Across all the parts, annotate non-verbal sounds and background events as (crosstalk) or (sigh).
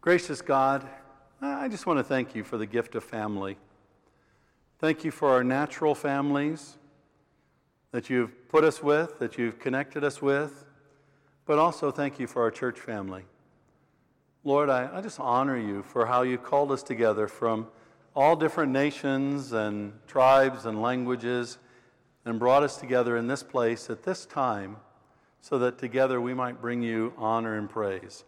Gracious God, I just want to thank you for the gift of family. Thank you for our natural families that you've put us with, that you've connected us with, but also thank you for our church family. Lord, I, I just honor you for how you called us together from all different nations and tribes and languages and brought us together in this place at this time so that together we might bring you honor and praise.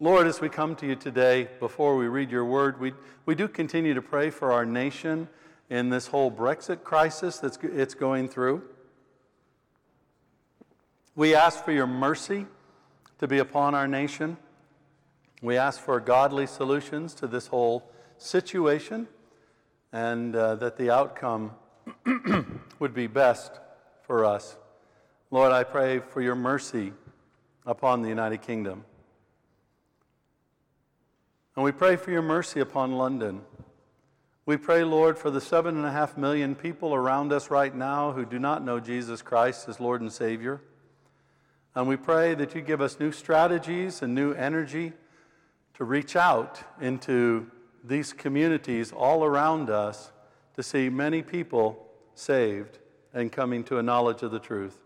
Lord, as we come to you today, before we read your word, we, we do continue to pray for our nation in this whole Brexit crisis that's it's going through. We ask for your mercy to be upon our nation. We ask for godly solutions to this whole situation and uh, that the outcome (clears throat) would be best for us. Lord, I pray for your mercy upon the United Kingdom. And we pray for your mercy upon London. We pray, Lord, for the seven and a half million people around us right now who do not know Jesus Christ as Lord and Savior. And we pray that you give us new strategies and new energy to reach out into these communities all around us to see many people saved and coming to a knowledge of the truth.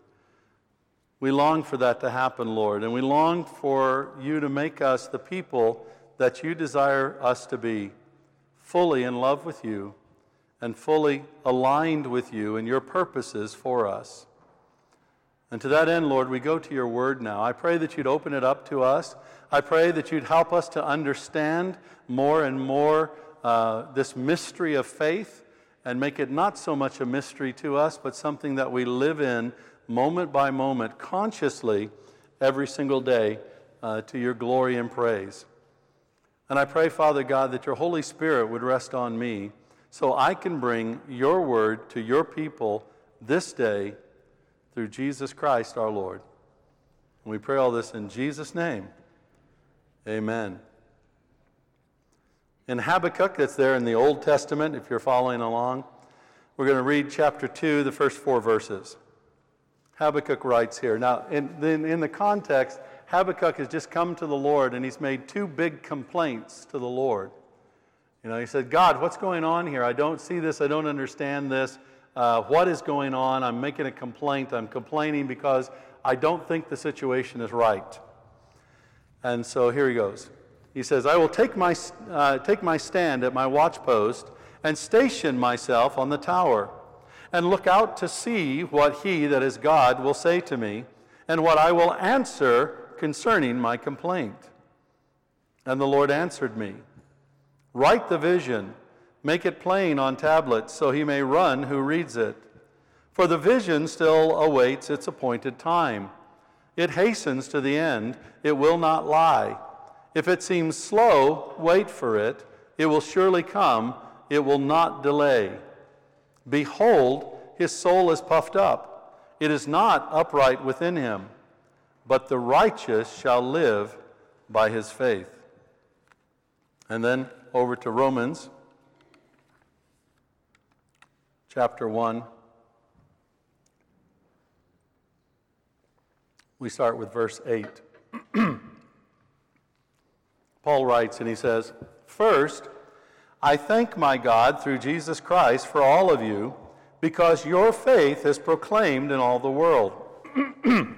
We long for that to happen, Lord, and we long for you to make us the people that you desire us to be, fully in love with you and fully aligned with you and your purposes for us. And to that end, Lord, we go to your word now. I pray that you'd open it up to us. I pray that you'd help us to understand more and more uh, this mystery of faith and make it not so much a mystery to us, but something that we live in moment by moment, consciously, every single day, uh, to your glory and praise. And I pray, Father God, that your Holy Spirit would rest on me so I can bring your word to your people this day through Jesus Christ our Lord. And we pray all this in Jesus' name. Amen. In Habakkuk, that's there in the Old Testament, if you're following along, we're going to read chapter 2, the first four verses. Habakkuk writes here. Now, in, in, in the context, Habakkuk has just come to the Lord and he's made two big complaints to the Lord. You know, he said, God, what's going on here? I don't see this. I don't understand this. Uh, what is going on? I'm making a complaint. I'm complaining because I don't think the situation is right. And so here he goes. He says, I will take my, uh, take my stand at my watchpost and station myself on the tower and look out to see what he, that is God, will say to me and what I will answer concerning my complaint. And the Lord answered me Write the vision, make it plain on tablets, so he may run who reads it. For the vision still awaits its appointed time. It hastens to the end, it will not lie. If it seems slow, wait for it. It will surely come, it will not delay. Behold, his soul is puffed up. It is not upright within him but the righteous shall live by his faith. And then over to Romans chapter 1. We start with verse 8. (clears throat) Paul writes and he says, First, I thank my God through Jesus Christ for all of you, because your faith is proclaimed in all the world. (clears throat)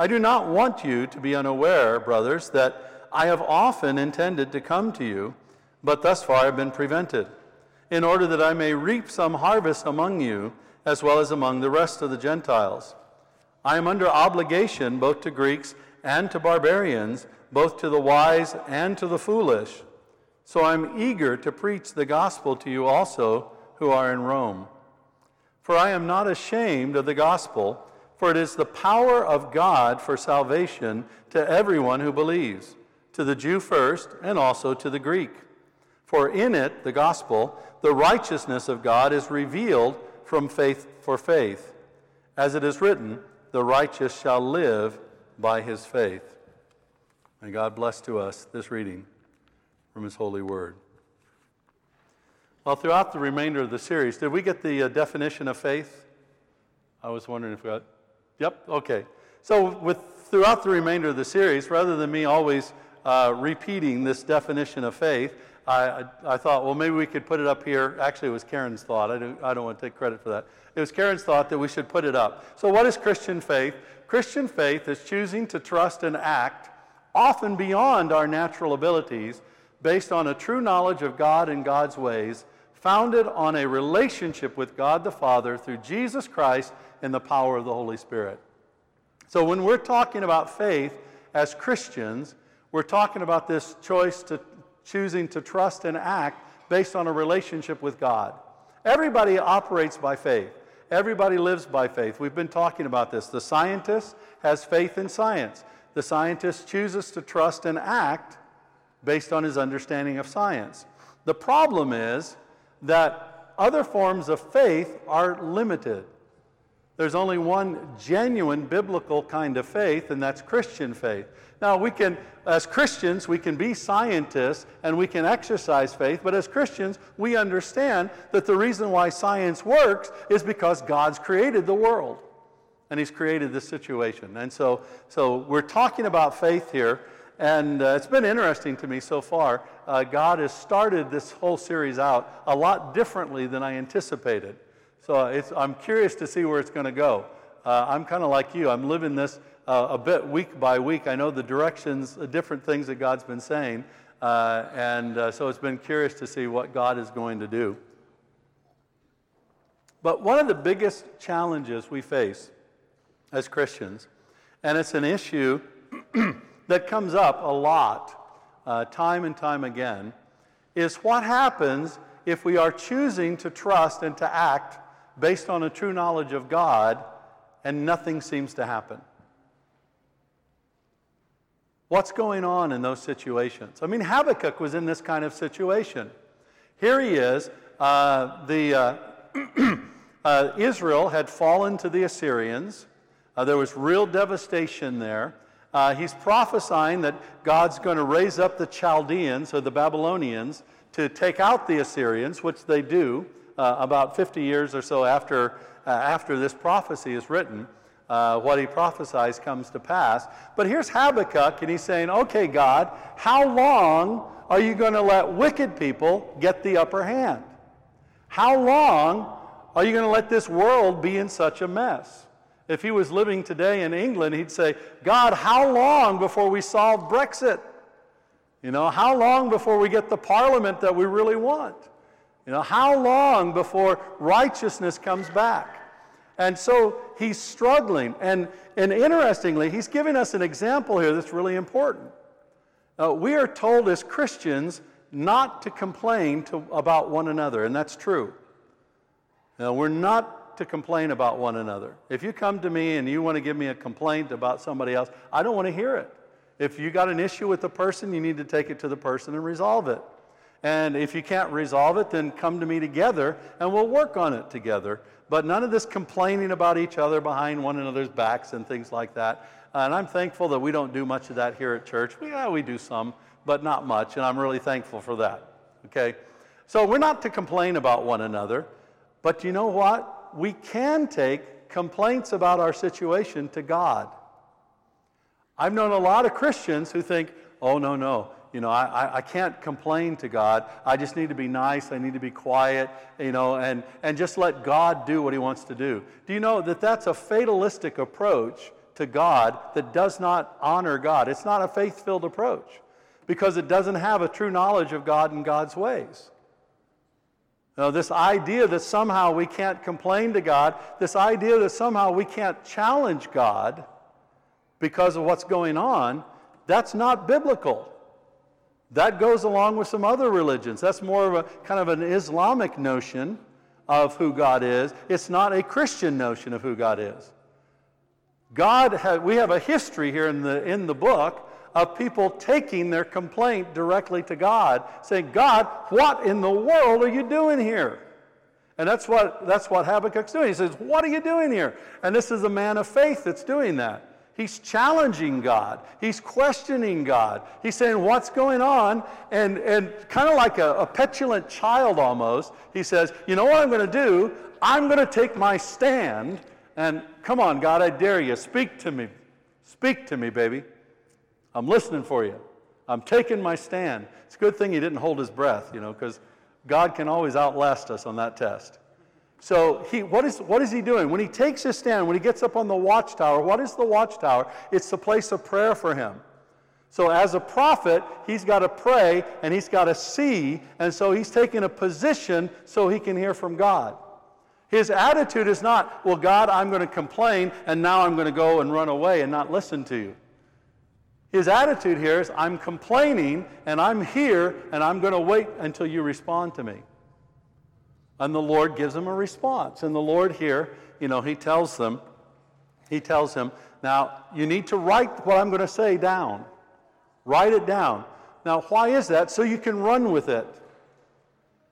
I do not want you to be unaware, brothers, that I have often intended to come to you, but thus far have been prevented, in order that I may reap some harvest among you, as well as among the rest of the Gentiles. I am under obligation both to Greeks and to barbarians, both to the wise and to the foolish. So I'm eager to preach the gospel to you also who are in Rome. For I am not ashamed of the gospel for it is the power of God for salvation to everyone who believes, to the Jew first, and also to the Greek. For in it, the gospel, the righteousness of God is revealed from faith for faith. As it is written, the righteous shall live by his faith. May God bless to us this reading from his holy word. Well, throughout the remainder of the series, did we get the uh, definition of faith? I was wondering if we got. Yep, okay. So, with throughout the remainder of the series, rather than me always uh, repeating this definition of faith, I, I, I, thought, well, maybe we could put it up here. Actually, it was Karen's thought. I don't, I don't want to take credit for that. It was Karen's thought that we should put it up. So, what is Christian faith? Christian faith is choosing to trust and act often beyond our natural abilities based on a true knowledge of God and God's ways, founded on a relationship with God the Father through Jesus Christ and the power of the Holy Spirit. So, when we're talking about faith as Christians, we're talking about this choice to choosing to trust and act based on a relationship with God. Everybody operates by faith. Everybody lives by faith. We've been talking about this. The scientist has faith in science. The scientist chooses to trust and act based on his understanding of science. The problem is that other forms of faith are limited. There's only one genuine biblical kind of faith, and that's Christian faith. Now, we can, as Christians, we can be scientists and we can exercise faith, but as Christians, we understand that the reason why science works is because God's created the world and He's created this situation. And so, so we're talking about faith here, and uh, it's been interesting to me so far. Uh, God has started this whole series out a lot differently than I anticipated. So I'm curious to see where it's going to go. Uh, I'm kind of like you. I'm living this uh, a bit week by week. I know the directions, the different things that God's been saying. Uh, and uh, so it's been curious to see what God is going to do. But one of the biggest challenges we face as Christians, and it's an issue (clears throat) that comes up a lot, uh, time and time again, is what happens if we are choosing to trust and to act based on a true knowledge of God and nothing seems to happen. What's going on in those situations? I mean, Habakkuk was in this kind of situation. Here he is. Uh, the, uh, (clears throat) uh, Israel had fallen to the Assyrians. Uh, there was real devastation there. Uh, he's prophesying that God's going to raise up the Chaldeans or the Babylonians to take out the Assyrians, which they do uh, about 50 years or so after, uh, after this prophecy is written. Uh, what he prophesies comes to pass. But here's Habakkuk, and he's saying, Okay, God, how long are you going to let wicked people get the upper hand? How long are you going to let this world be in such a mess? If he was living today in England, he'd say, God, how long before we solve Brexit? You know, how long before we get the parliament that we really want? You know, how long before righteousness comes back? And so he's struggling. And, and interestingly, he's giving us an example here that's really important. Uh, we are told as Christians not to complain to, about one another, and that's true. Now, we're not to complain about one another. If you come to me and you want to give me a complaint about somebody else, I don't want to hear it. If you got an issue with the person, you need to take it to the person and resolve it. And if you can't resolve it, then come to me together and we'll work on it together. But none of this complaining about each other behind one another's backs and things like that. And I'm thankful that we don't do much of that here at church. Yeah, we do some, but not much. And I'm really thankful for that. Okay? So we're not to complain about one another. But you know what? We can take complaints about our situation to God. I've known a lot of Christians who think, oh, no, no, you know, I, I can't complain to God. I just need to be nice. I need to be quiet, you know, and, and just let God do what He wants to do. Do you know that that's a fatalistic approach to God that does not honor God? It's not a faith filled approach because it doesn't have a true knowledge of God and God's ways. Know, this idea that somehow we can't complain to God, this idea that somehow we can't challenge God because of what's going on, that's not biblical. That goes along with some other religions. That's more of a kind of an Islamic notion of who God is. It's not a Christian notion of who God is. God, we have a history here in the, in the book of people taking their complaint directly to God, saying, God, what in the world are you doing here? And that's what, that's what Habakkuk's doing. He says, What are you doing here? And this is a man of faith that's doing that. He's challenging God. He's questioning God. He's saying, What's going on? And, and kind of like a, a petulant child almost, he says, You know what I'm going to do? I'm going to take my stand and come on, God, I dare you. Speak to me. Speak to me, baby. I'm listening for you. I'm taking my stand. It's a good thing he didn't hold his breath, you know, because God can always outlast us on that test. So he, what, is, what is he doing? When he takes his stand, when he gets up on the watchtower, what is the watchtower? It's the place of prayer for him. So as a prophet, he's got to pray and he's got to see, and so he's taking a position so he can hear from God. His attitude is not, well, God, I'm going to complain and now I'm going to go and run away and not listen to you. His attitude here is, I'm complaining and I'm here and I'm going to wait until you respond to me. And the Lord gives him a response. And the Lord here, you know, he tells them, he tells him, now you need to write what I'm going to say down. Write it down. Now, why is that? So you can run with it.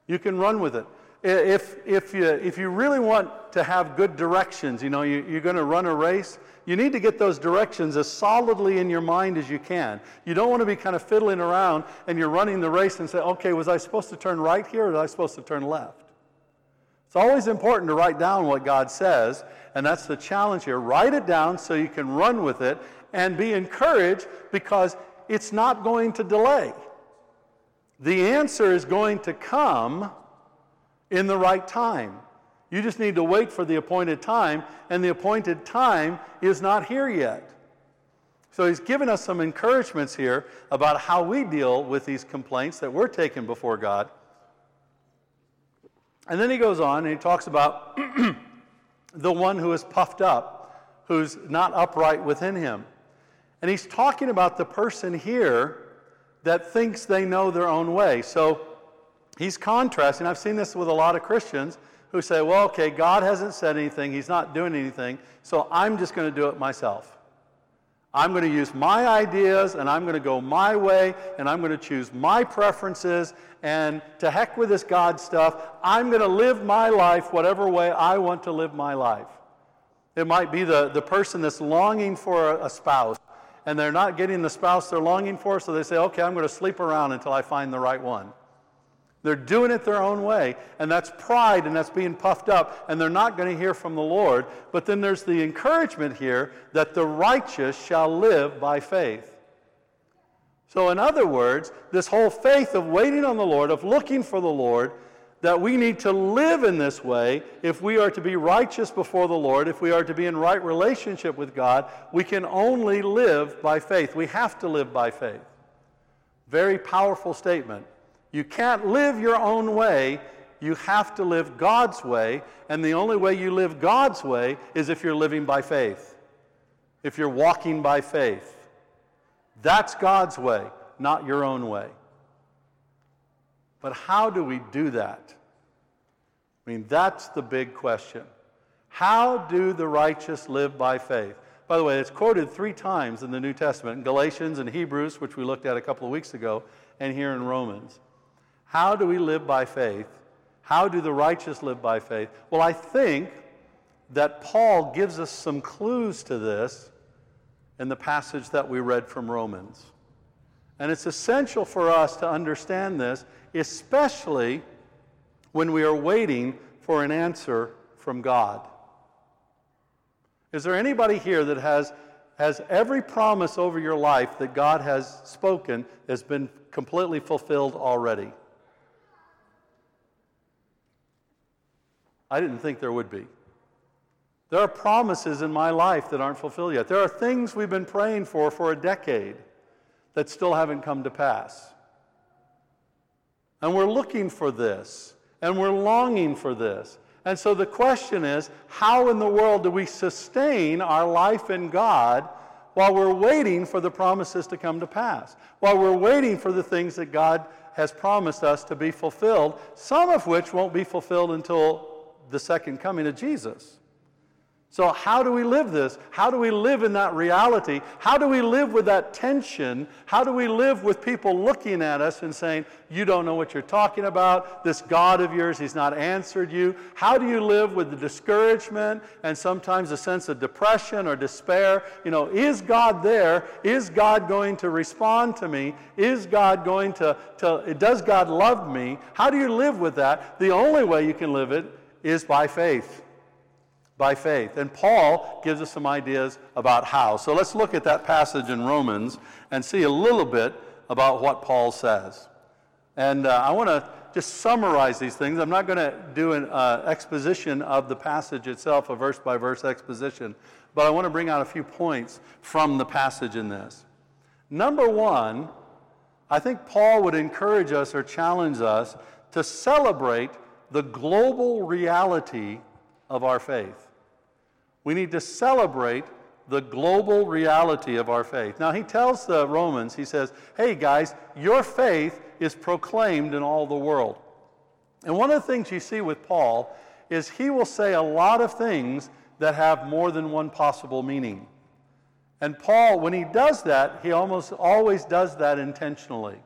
You can run with it. If, if, you, if you really want to have good directions, you know, you, you're going to run a race, you need to get those directions as solidly in your mind as you can. You don't want to be kind of fiddling around and you're running the race and say, okay, was I supposed to turn right here or was I supposed to turn left? Always important to write down what God says, and that's the challenge here. Write it down so you can run with it and be encouraged because it's not going to delay. The answer is going to come in the right time. You just need to wait for the appointed time, and the appointed time is not here yet. So he's given us some encouragements here about how we deal with these complaints that we're taking before God. And then he goes on and he talks about (clears throat) the one who is puffed up, who's not upright within him. And he's talking about the person here that thinks they know their own way. So he's contrasting. I've seen this with a lot of Christians who say, well, okay, God hasn't said anything, He's not doing anything, so I'm just going to do it myself. I'm going to use my ideas and I'm going to go my way and I'm going to choose my preferences and to heck with this God stuff. I'm going to live my life whatever way I want to live my life. It might be the, the person that's longing for a, a spouse and they're not getting the spouse they're longing for, so they say, okay, I'm going to sleep around until I find the right one. They're doing it their own way, and that's pride and that's being puffed up, and they're not going to hear from the Lord. But then there's the encouragement here that the righteous shall live by faith. So, in other words, this whole faith of waiting on the Lord, of looking for the Lord, that we need to live in this way if we are to be righteous before the Lord, if we are to be in right relationship with God, we can only live by faith. We have to live by faith. Very powerful statement. You can't live your own way. You have to live God's way. And the only way you live God's way is if you're living by faith, if you're walking by faith. That's God's way, not your own way. But how do we do that? I mean, that's the big question. How do the righteous live by faith? By the way, it's quoted three times in the New Testament in Galatians and Hebrews, which we looked at a couple of weeks ago, and here in Romans. How do we live by faith? How do the righteous live by faith? Well, I think that Paul gives us some clues to this in the passage that we read from Romans. And it's essential for us to understand this, especially when we are waiting for an answer from God. Is there anybody here that has, has every promise over your life that God has spoken has been completely fulfilled already? I didn't think there would be. There are promises in my life that aren't fulfilled yet. There are things we've been praying for for a decade that still haven't come to pass. And we're looking for this, and we're longing for this. And so the question is how in the world do we sustain our life in God while we're waiting for the promises to come to pass? While we're waiting for the things that God has promised us to be fulfilled, some of which won't be fulfilled until the second coming of Jesus. So, how do we live this? How do we live in that reality? How do we live with that tension? How do we live with people looking at us and saying, You don't know what you're talking about. This God of yours, He's not answered you. How do you live with the discouragement and sometimes a sense of depression or despair? You know, is God there? Is God going to respond to me? Is God going to, to does God love me? How do you live with that? The only way you can live it is by faith by faith. And Paul gives us some ideas about how. So let's look at that passage in Romans and see a little bit about what Paul says. And uh, I want to just summarize these things. I'm not going to do an uh, exposition of the passage itself, a verse by verse exposition, but I want to bring out a few points from the passage in this. Number one, I think Paul would encourage us or challenge us to celebrate the global reality of our faith. We need to celebrate the global reality of our faith. Now, he tells the Romans, he says, hey guys, your faith is proclaimed in all the world. And one of the things you see with Paul is he will say a lot of things that have more than one possible meaning. And Paul, when he does that, he almost always does that intentionally.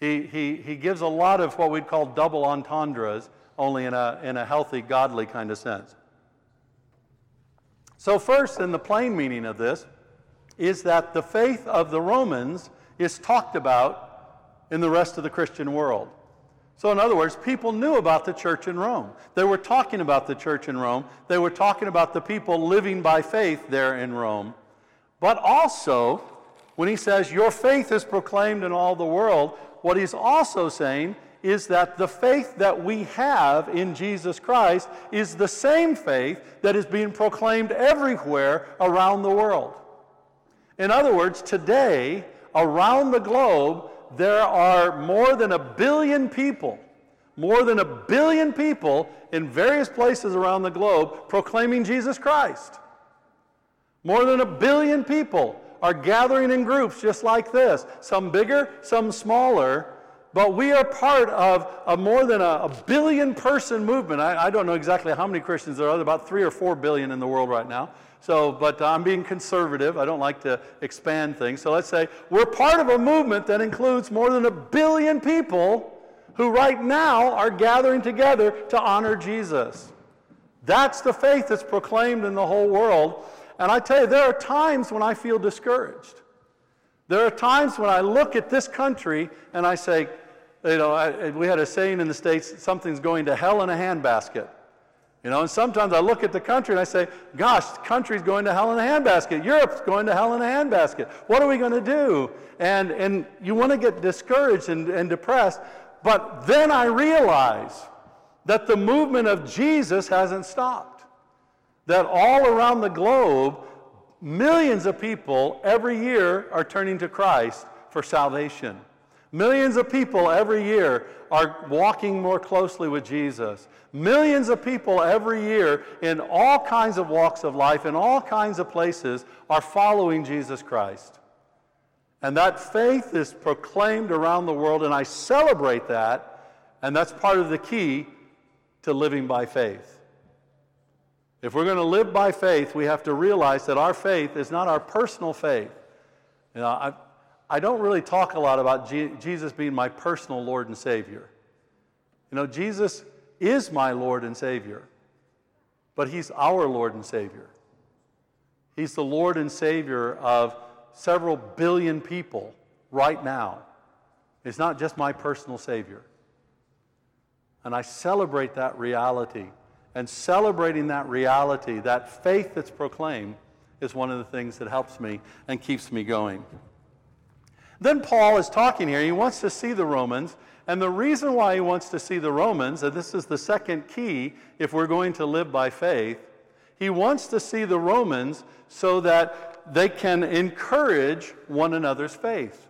He, he, he gives a lot of what we'd call double entendres, only in a, in a healthy, godly kind of sense. So, first, in the plain meaning of this, is that the faith of the Romans is talked about in the rest of the Christian world. So, in other words, people knew about the church in Rome. They were talking about the church in Rome. They were talking about the people living by faith there in Rome. But also, when he says, Your faith is proclaimed in all the world, what he's also saying is that the faith that we have in Jesus Christ is the same faith that is being proclaimed everywhere around the world. In other words, today, around the globe, there are more than a billion people, more than a billion people in various places around the globe proclaiming Jesus Christ. More than a billion people are gathering in groups just like this, some bigger, some smaller, but we are part of a more than a, a billion person movement. I, I, don't know exactly how many Christians there are, about three or four billion in the world right now. So, but I'm being conservative. I don't like to expand things. So let's say we're part of a movement that includes more than a billion people who right now are gathering together to honor Jesus. That's the faith that's proclaimed in the whole world. And I tell you, there are times when I feel discouraged. There are times when I look at this country and I say, you know, I, we had a saying in the States, something's going to hell in a handbasket. You know, and sometimes I look at the country and I say, gosh, the country's going to hell in a handbasket. Europe's going to hell in a handbasket. What are we going to do? And, and you want to get discouraged and, and depressed. But then I realize that the movement of Jesus hasn't stopped. That all around the globe, millions of people every year are turning to Christ for salvation. Millions of people every year are walking more closely with Jesus. Millions of people every year in all kinds of walks of life, in all kinds of places, are following Jesus Christ. And that faith is proclaimed around the world, and I celebrate that, and that's part of the key to living by faith. If we're going to live by faith, we have to realize that our faith is not our personal faith. You know, I, I don't really talk a lot about G- Jesus being my personal Lord and Savior. You know, Jesus is my Lord and Savior, but He's our Lord and Savior. He's the Lord and Savior of several billion people right now. It's not just my personal Savior. And I celebrate that reality. And celebrating that reality, that faith that's proclaimed, is one of the things that helps me and keeps me going. Then Paul is talking here. He wants to see the Romans. And the reason why he wants to see the Romans, and this is the second key if we're going to live by faith, he wants to see the Romans so that they can encourage one another's faith.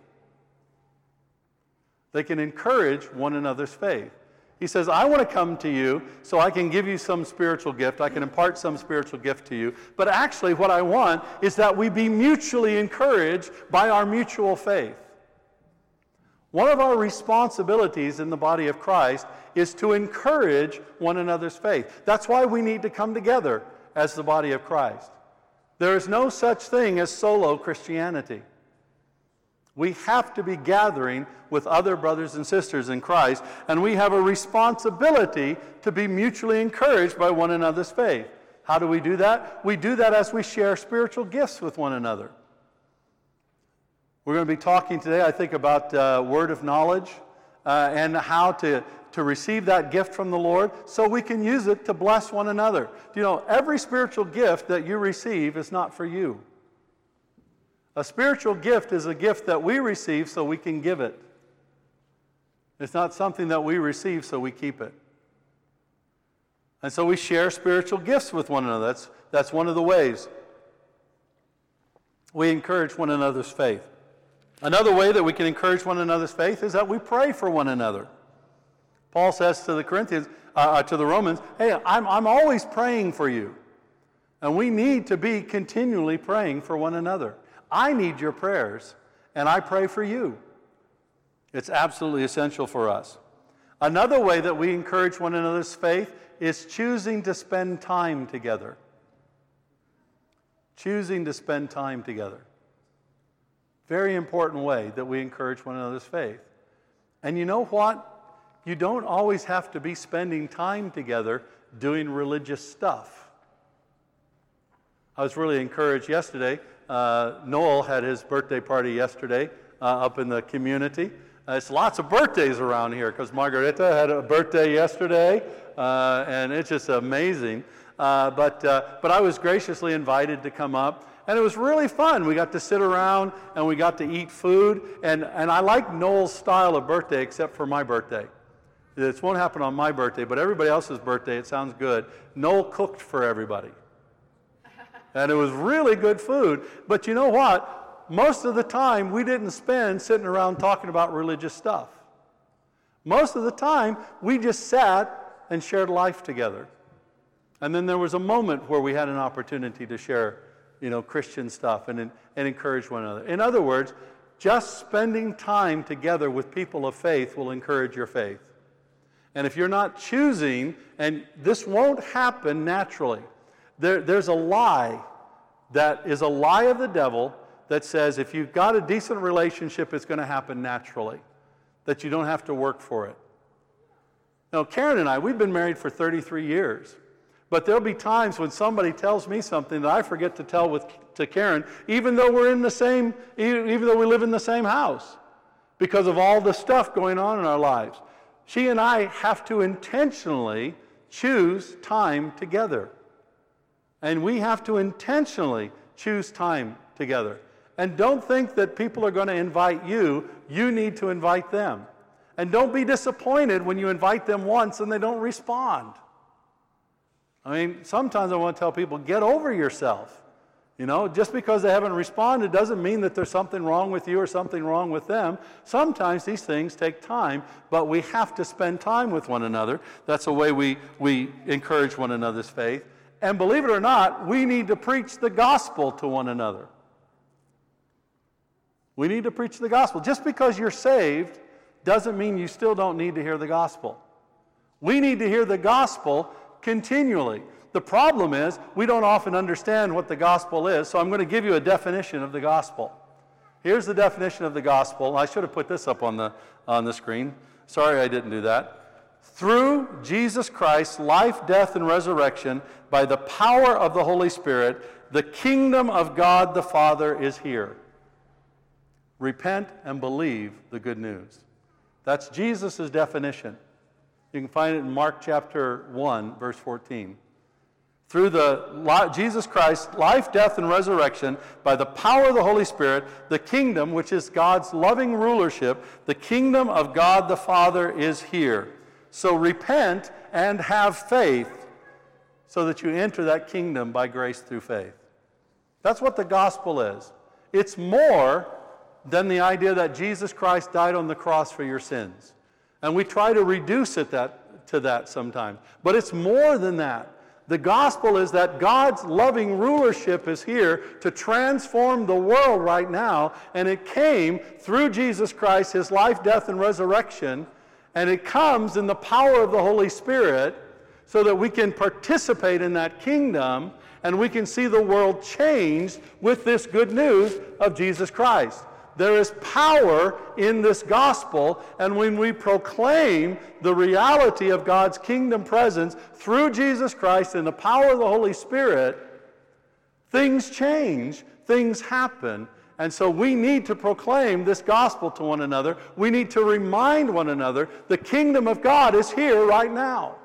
They can encourage one another's faith. He says, I want to come to you so I can give you some spiritual gift. I can impart some spiritual gift to you. But actually, what I want is that we be mutually encouraged by our mutual faith. One of our responsibilities in the body of Christ is to encourage one another's faith. That's why we need to come together as the body of Christ. There is no such thing as solo Christianity. We have to be gathering with other brothers and sisters in Christ, and we have a responsibility to be mutually encouraged by one another's faith. How do we do that? We do that as we share spiritual gifts with one another. We're going to be talking today, I think, about uh, word of knowledge uh, and how to, to receive that gift from the Lord so we can use it to bless one another. You know, every spiritual gift that you receive is not for you. A spiritual gift is a gift that we receive so we can give it. It's not something that we receive so we keep it. And so we share spiritual gifts with one another. That's, that's one of the ways we encourage one another's faith. Another way that we can encourage one another's faith is that we pray for one another. Paul says to the Corinthians, uh, uh, to the Romans, hey, I'm, I'm always praying for you. And we need to be continually praying for one another. I need your prayers, and I pray for you. It's absolutely essential for us. Another way that we encourage one another's faith is choosing to spend time together. Choosing to spend time together. Very important way that we encourage one another's faith. And you know what? You don't always have to be spending time together doing religious stuff. I was really encouraged yesterday. Uh, Noel had his birthday party yesterday uh, up in the community. Uh, it's lots of birthdays around here because Margarita had a birthday yesterday, uh, and it's just amazing. Uh, but, uh, but I was graciously invited to come up. And it was really fun. We got to sit around and we got to eat food. And, and I like Noel's style of birthday, except for my birthday. This won't happen on my birthday, but everybody else's birthday, it sounds good. Noel cooked for everybody. And it was really good food. But you know what? Most of the time, we didn't spend sitting around talking about religious stuff. Most of the time, we just sat and shared life together. And then there was a moment where we had an opportunity to share you know, Christian stuff and, and encourage one another. In other words, just spending time together with people of faith will encourage your faith. And if you're not choosing, and this won't happen naturally, there, there's a lie that is a lie of the devil that says if you've got a decent relationship, it's going to happen naturally, that you don't have to work for it. Now, Karen and I, we've been married for 33 years. But there'll be times when somebody tells me something that I forget to tell with, to Karen, even though we're in the same, even though we live in the same house, because of all the stuff going on in our lives. She and I have to intentionally choose time together. And we have to intentionally choose time together. And don't think that people are going to invite you, you need to invite them. And don't be disappointed when you invite them once and they don't respond. I mean, sometimes I want to tell people, get over yourself. You know, just because they haven't responded doesn't mean that there's something wrong with you or something wrong with them. Sometimes these things take time, but we have to spend time with one another. That's the way we, we encourage one another's faith. And believe it or not, we need to preach the gospel to one another. We need to preach the gospel. Just because you're saved doesn't mean you still don't need to hear the gospel. We need to hear the gospel continually. The problem is we don't often understand what the gospel is, so I'm going to give you a definition of the gospel. Here's the definition of the gospel. I should have put this up on the, on the screen. Sorry I didn't do that. Through Jesus Christ's life, death, and resurrection, by the power of the Holy Spirit, the kingdom of God the Father is here. Repent and believe the good news. That's Jesus' definition. You can find it in Mark chapter 1, verse 14. Through the Jesus Christ, life, death, and resurrection, by the power of the Holy Spirit, the kingdom, which is God's loving rulership, the kingdom of God the Father is here. So repent and have faith so that you enter that kingdom by grace through faith. That's what the gospel is. It's more than the idea that Jesus Christ died on the cross for your sins. And we try to reduce it that, to that sometimes. But it's more than that. The gospel is that God's loving rulership is here to transform the world right now, and it came through Jesus Christ, his life, death, and resurrection, and it comes in the power of the Holy Spirit so that we can participate in that kingdom and we can see the world changed with this good news of Jesus Christ. There is power in this gospel, and when we proclaim the reality of God's kingdom presence through Jesus Christ and the power of the Holy Spirit, things change, things happen. And so we need to proclaim this gospel to one another. We need to remind one another the kingdom of God is here right now.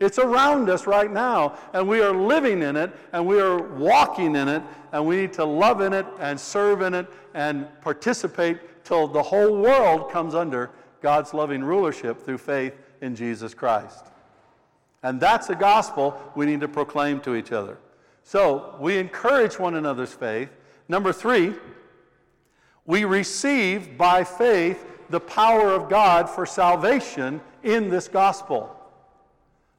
It's around us right now, and we are living in it, and we are walking in it, and we need to love in it, and serve in it, and participate till the whole world comes under God's loving rulership through faith in Jesus Christ. And that's the gospel we need to proclaim to each other. So we encourage one another's faith. Number three, we receive by faith the power of God for salvation in this gospel.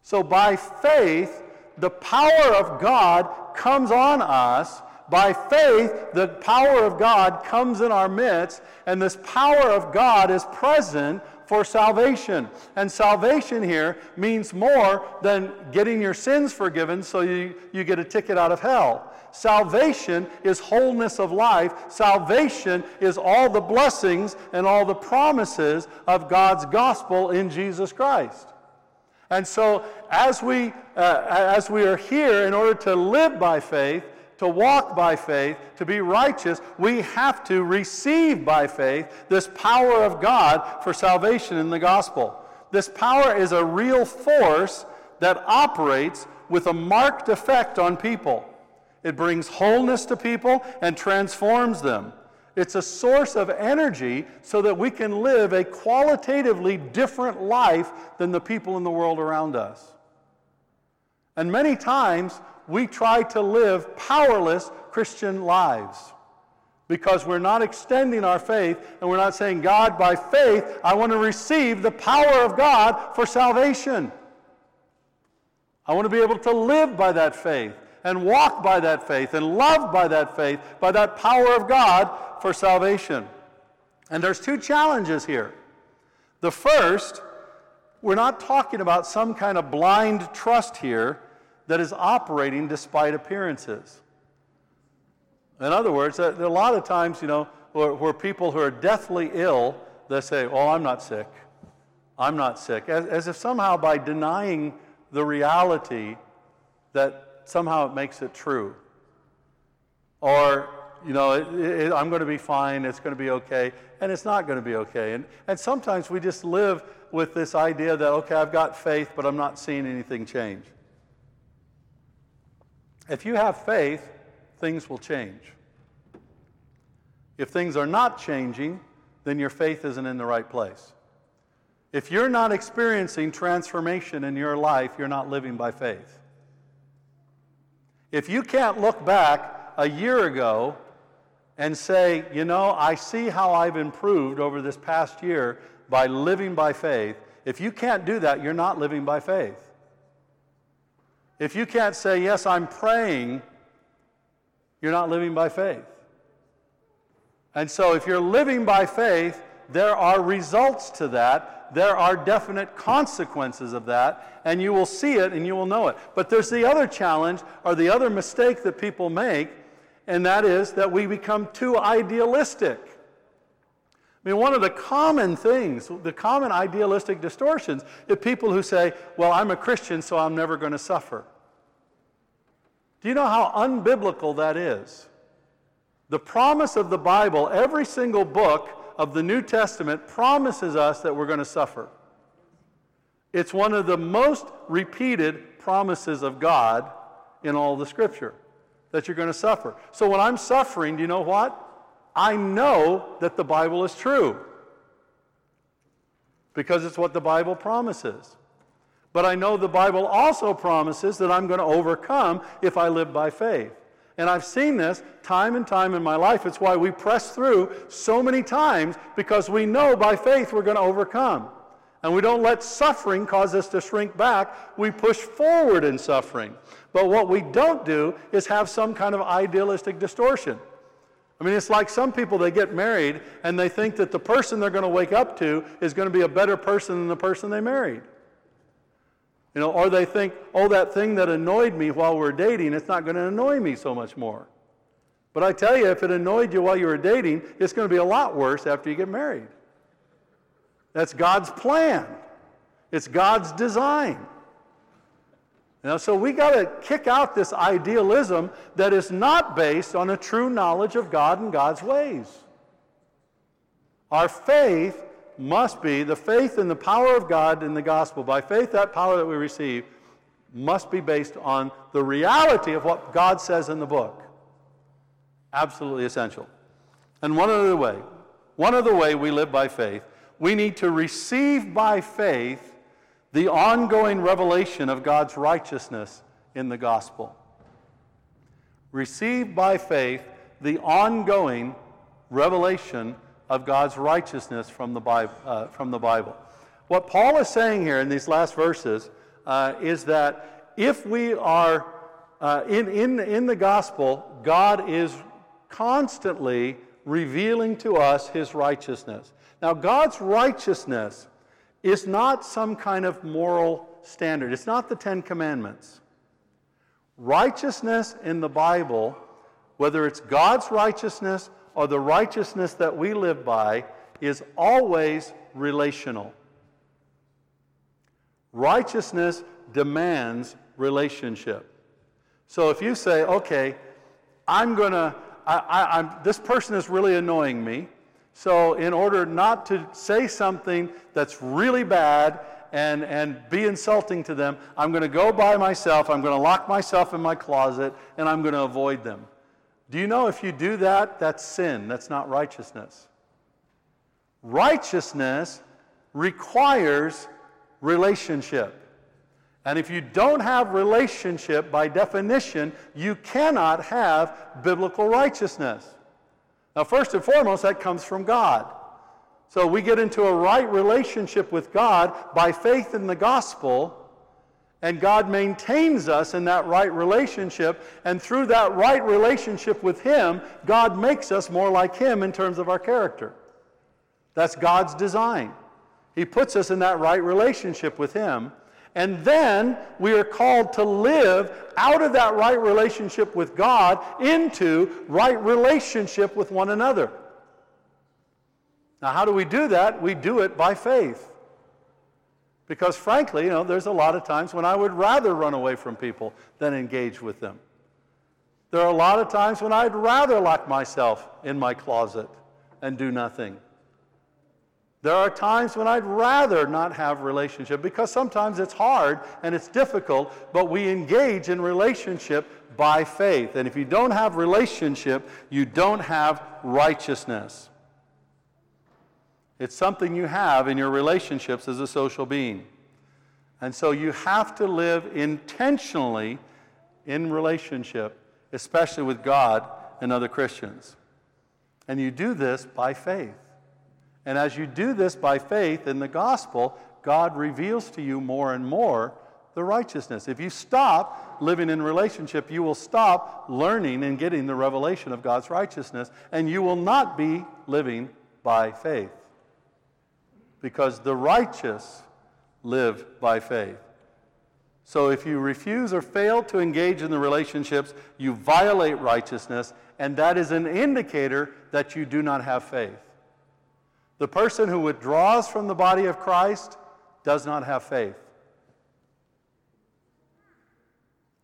So by faith, the power of God comes on us. By faith, the power of God comes in our midst, and this power of God is present for salvation. And salvation here means more than getting your sins forgiven so you, you get a ticket out of hell. Salvation is wholeness of life. Salvation is all the blessings and all the promises of God's gospel in Jesus Christ. And so, as we, uh, as we are here in order to live by faith, to walk by faith, to be righteous, we have to receive by faith this power of God for salvation in the gospel. This power is a real force that operates with a marked effect on people. It brings wholeness to people and transforms them. It's a source of energy so that we can live a qualitatively different life than the people in the world around us. And many times we try to live powerless Christian lives because we're not extending our faith and we're not saying, God, by faith, I want to receive the power of God for salvation. I want to be able to live by that faith and walk by that faith and love by that faith, by that power of God for salvation. And there's two challenges here. The first, we're not talking about some kind of blind trust here that is operating despite appearances. In other words, there are a lot of times, you know, where, where people who are deathly ill, they say, Oh, I'm not sick. I'm not sick. As, as if somehow by denying the reality that somehow it makes it true. Or, you know, it, it, I'm going to be fine, it's going to be okay, and it's not going to be okay. And, and sometimes we just live with this idea that, okay, I've got faith, but I'm not seeing anything change. If you have faith, things will change. If things are not changing, then your faith isn't in the right place. If you're not experiencing transformation in your life, you're not living by faith. If you can't look back a year ago and say, you know, I see how I've improved over this past year by living by faith, if you can't do that, you're not living by faith. If you can't say, yes, I'm praying, you're not living by faith. And so if you're living by faith, there are results to that there are definite consequences of that, and you will see it and you will know it. But there's the other challenge or the other mistake that people make, and that is that we become too idealistic. I mean, one of the common things, the common idealistic distortions, is people who say, Well, I'm a Christian, so I'm never going to suffer. Do you know how unbiblical that is? The promise of the Bible, every single book, of the New Testament promises us that we're going to suffer. It's one of the most repeated promises of God in all the Scripture that you're going to suffer. So when I'm suffering, do you know what? I know that the Bible is true because it's what the Bible promises. But I know the Bible also promises that I'm going to overcome if I live by faith. And I've seen this time and time in my life. It's why we press through so many times because we know by faith we're going to overcome. And we don't let suffering cause us to shrink back. We push forward in suffering. But what we don't do is have some kind of idealistic distortion. I mean, it's like some people, they get married and they think that the person they're going to wake up to is going to be a better person than the person they married. You know, or they think, oh, that thing that annoyed me while we are dating, it's not going to annoy me so much more. But I tell you, if it annoyed you while you were dating, it's going to be a lot worse after you get married. That's God's plan. It's God's design. You know, so we got to kick out this idealism that is not based on a true knowledge of God and God's ways. Our faith must be the faith in the power of God in the gospel. By faith, that power that we receive must be based on the reality of what God says in the book. Absolutely essential. And one other way, one other way we live by faith, we need to receive by faith the ongoing revelation of God's righteousness in the gospel. Receive by faith the ongoing revelation of God's righteousness from the Bible. Uh, from the Bible. What Paul is saying here in these last verses uh, is that if we are uh, in, in, in the gospel, God is constantly revealing to us his righteousness. Now, God's righteousness is not some kind of moral standard, it's not the Ten Commandments. Righteousness in the Bible, whether it's God's righteousness or the righteousness that we live by, is always relational. Righteousness demands relationship. So if you say, okay, I'm going to, this person is really annoying me. So, in order not to say something that's really bad and, and be insulting to them, I'm going to go by myself, I'm going to lock myself in my closet, and I'm going to avoid them. Do you know if you do that, that's sin, that's not righteousness? Righteousness requires relationship. And if you don't have relationship, by definition, you cannot have biblical righteousness. Now, first and foremost, that comes from God. So we get into a right relationship with God by faith in the gospel, and God maintains us in that right relationship. And through that right relationship with Him, God makes us more like Him in terms of our character. That's God's design. He puts us in that right relationship with Him. And then we are called to live out of that right relationship with God into right relationship with one another. Now, how do we do that? We do it by faith. Because frankly, you know, there's a lot of times when I would rather run away from people than engage with them. There are a lot of times when I'd rather lock myself in my closet and do nothing. There are times when I'd rather not have relationship because sometimes it's hard and it's difficult, but we engage in relationship by faith. And if you don't have relationship, you don't have righteousness. It's something you have in your relationships as a social being. And so you have to live intentionally in relationship, especially with God and other Christians. And you do this by faith. And as you do this by faith in the gospel, God reveals to you more and more the righteousness. If you stop living in relationship, you will stop learning and getting the revelation of God's righteousness, and you will not be living by faith. Because the righteous live by faith. So if you refuse or fail to engage in the relationships, you violate righteousness, and that is an indicator that you do not have faith. The person who withdraws from the body of Christ does not have faith.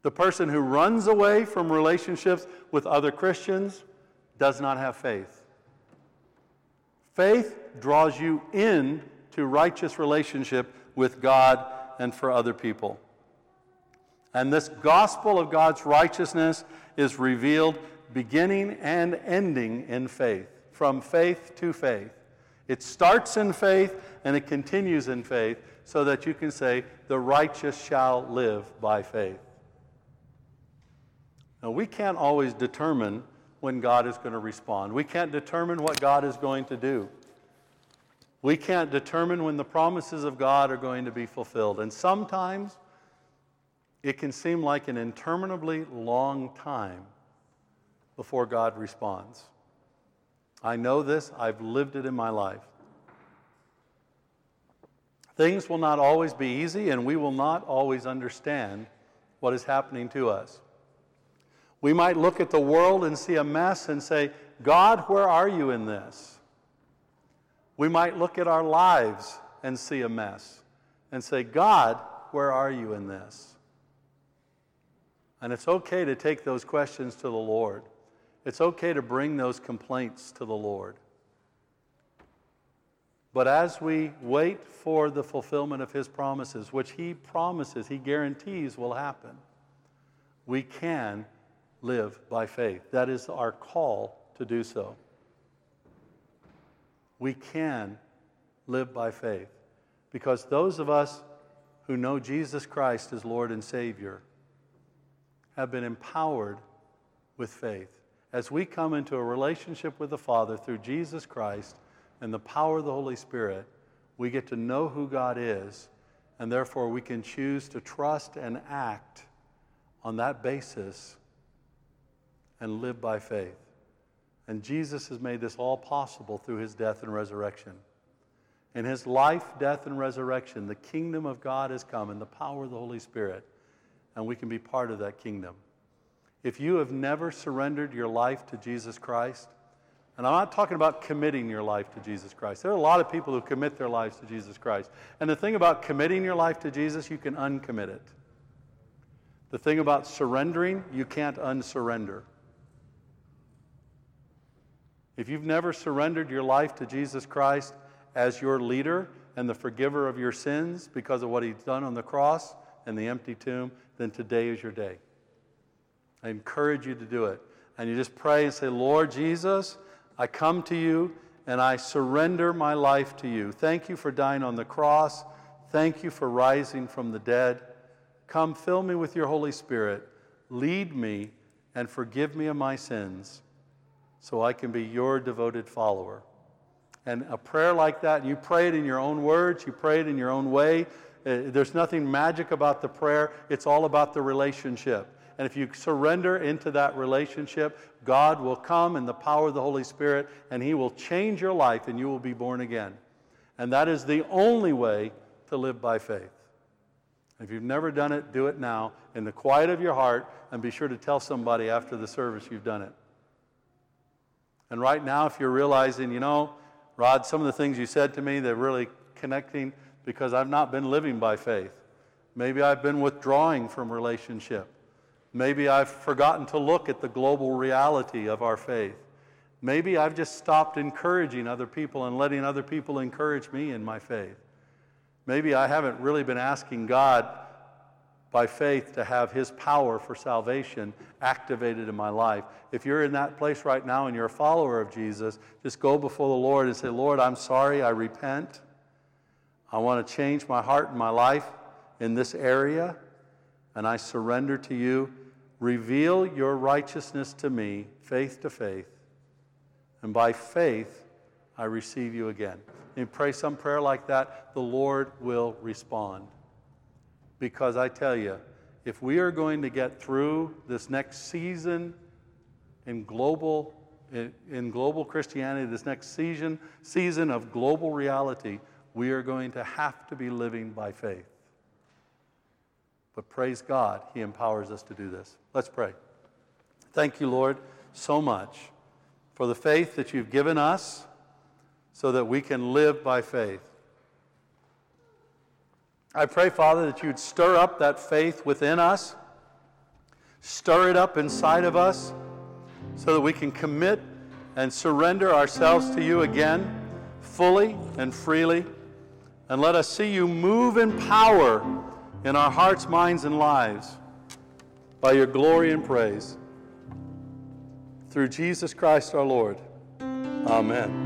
The person who runs away from relationships with other Christians does not have faith. Faith draws you in to righteous relationship with God and for other people. And this gospel of God's righteousness is revealed beginning and ending in faith, from faith to faith. It starts in faith and it continues in faith so that you can say, the righteous shall live by faith. Now, we can't always determine when God is going to respond. We can't determine what God is going to do. We can't determine when the promises of God are going to be fulfilled. And sometimes it can seem like an interminably long time before God responds. I know this, I've lived it in my life. Things will not always be easy, and we will not always understand what is happening to us. We might look at the world and see a mess and say, God, where are you in this? We might look at our lives and see a mess and say, God, where are you in this? And it's okay to take those questions to the Lord. It's okay to bring those complaints to the Lord. But as we wait for the fulfillment of His promises, which He promises, He guarantees will happen, we can live by faith. That is our call to do so. We can live by faith because those of us who know Jesus Christ as Lord and Savior have been empowered with faith. As we come into a relationship with the Father through Jesus Christ and the power of the Holy Spirit, we get to know who God is, and therefore we can choose to trust and act on that basis and live by faith. And Jesus has made this all possible through his death and resurrection. In his life, death, and resurrection, the kingdom of God has come and the power of the Holy Spirit, and we can be part of that kingdom. If you have never surrendered your life to Jesus Christ, and I'm not talking about committing your life to Jesus Christ. There are a lot of people who commit their lives to Jesus Christ. And the thing about committing your life to Jesus, you can uncommit it. The thing about surrendering, you can't unsurrender. If you've never surrendered your life to Jesus Christ as your leader and the forgiver of your sins because of what he's done on the cross and the empty tomb, then today is your day. I encourage you to do it. And you just pray and say, Lord Jesus, I come to you and I surrender my life to you. Thank you for dying on the cross. Thank you for rising from the dead. Come, fill me with your Holy Spirit. Lead me and forgive me of my sins so I can be your devoted follower. And a prayer like that, you pray it in your own words, you pray it in your own way. Uh, there's nothing magic about the prayer, it's all about the relationship. And if you surrender into that relationship, God will come in the power of the Holy Spirit and He will change your life and you will be born again. And that is the only way to live by faith. If you've never done it, do it now in the quiet of your heart and be sure to tell somebody after the service you've done it. And right now, if you're realizing, you know, Rod, some of the things you said to me, they're really connecting because I've not been living by faith. Maybe I've been withdrawing from relationship. Maybe I've forgotten to look at the global reality of our faith. Maybe I've just stopped encouraging other people and letting other people encourage me in my faith. Maybe I haven't really been asking God by faith to have His power for salvation activated in my life. If you're in that place right now and you're a follower of Jesus, just go before the Lord and say, Lord, I'm sorry, I repent. I want to change my heart and my life in this area, and I surrender to you. Reveal your righteousness to me, faith to faith, and by faith, I receive you again. And pray some prayer like that, the Lord will respond. Because I tell you, if we are going to get through this next season in global, in, global Christianity, this next season, season of global reality, we are going to have to be living by faith. But praise God, He empowers us to do this. Let's pray. Thank you, Lord, so much for the faith that you've given us so that we can live by faith. I pray, Father, that you'd stir up that faith within us, stir it up inside of us, so that we can commit and surrender ourselves to you again, fully and freely. And let us see you move in power in our hearts, minds, and lives by your glory and praise. Through Jesus Christ our Lord. Amen.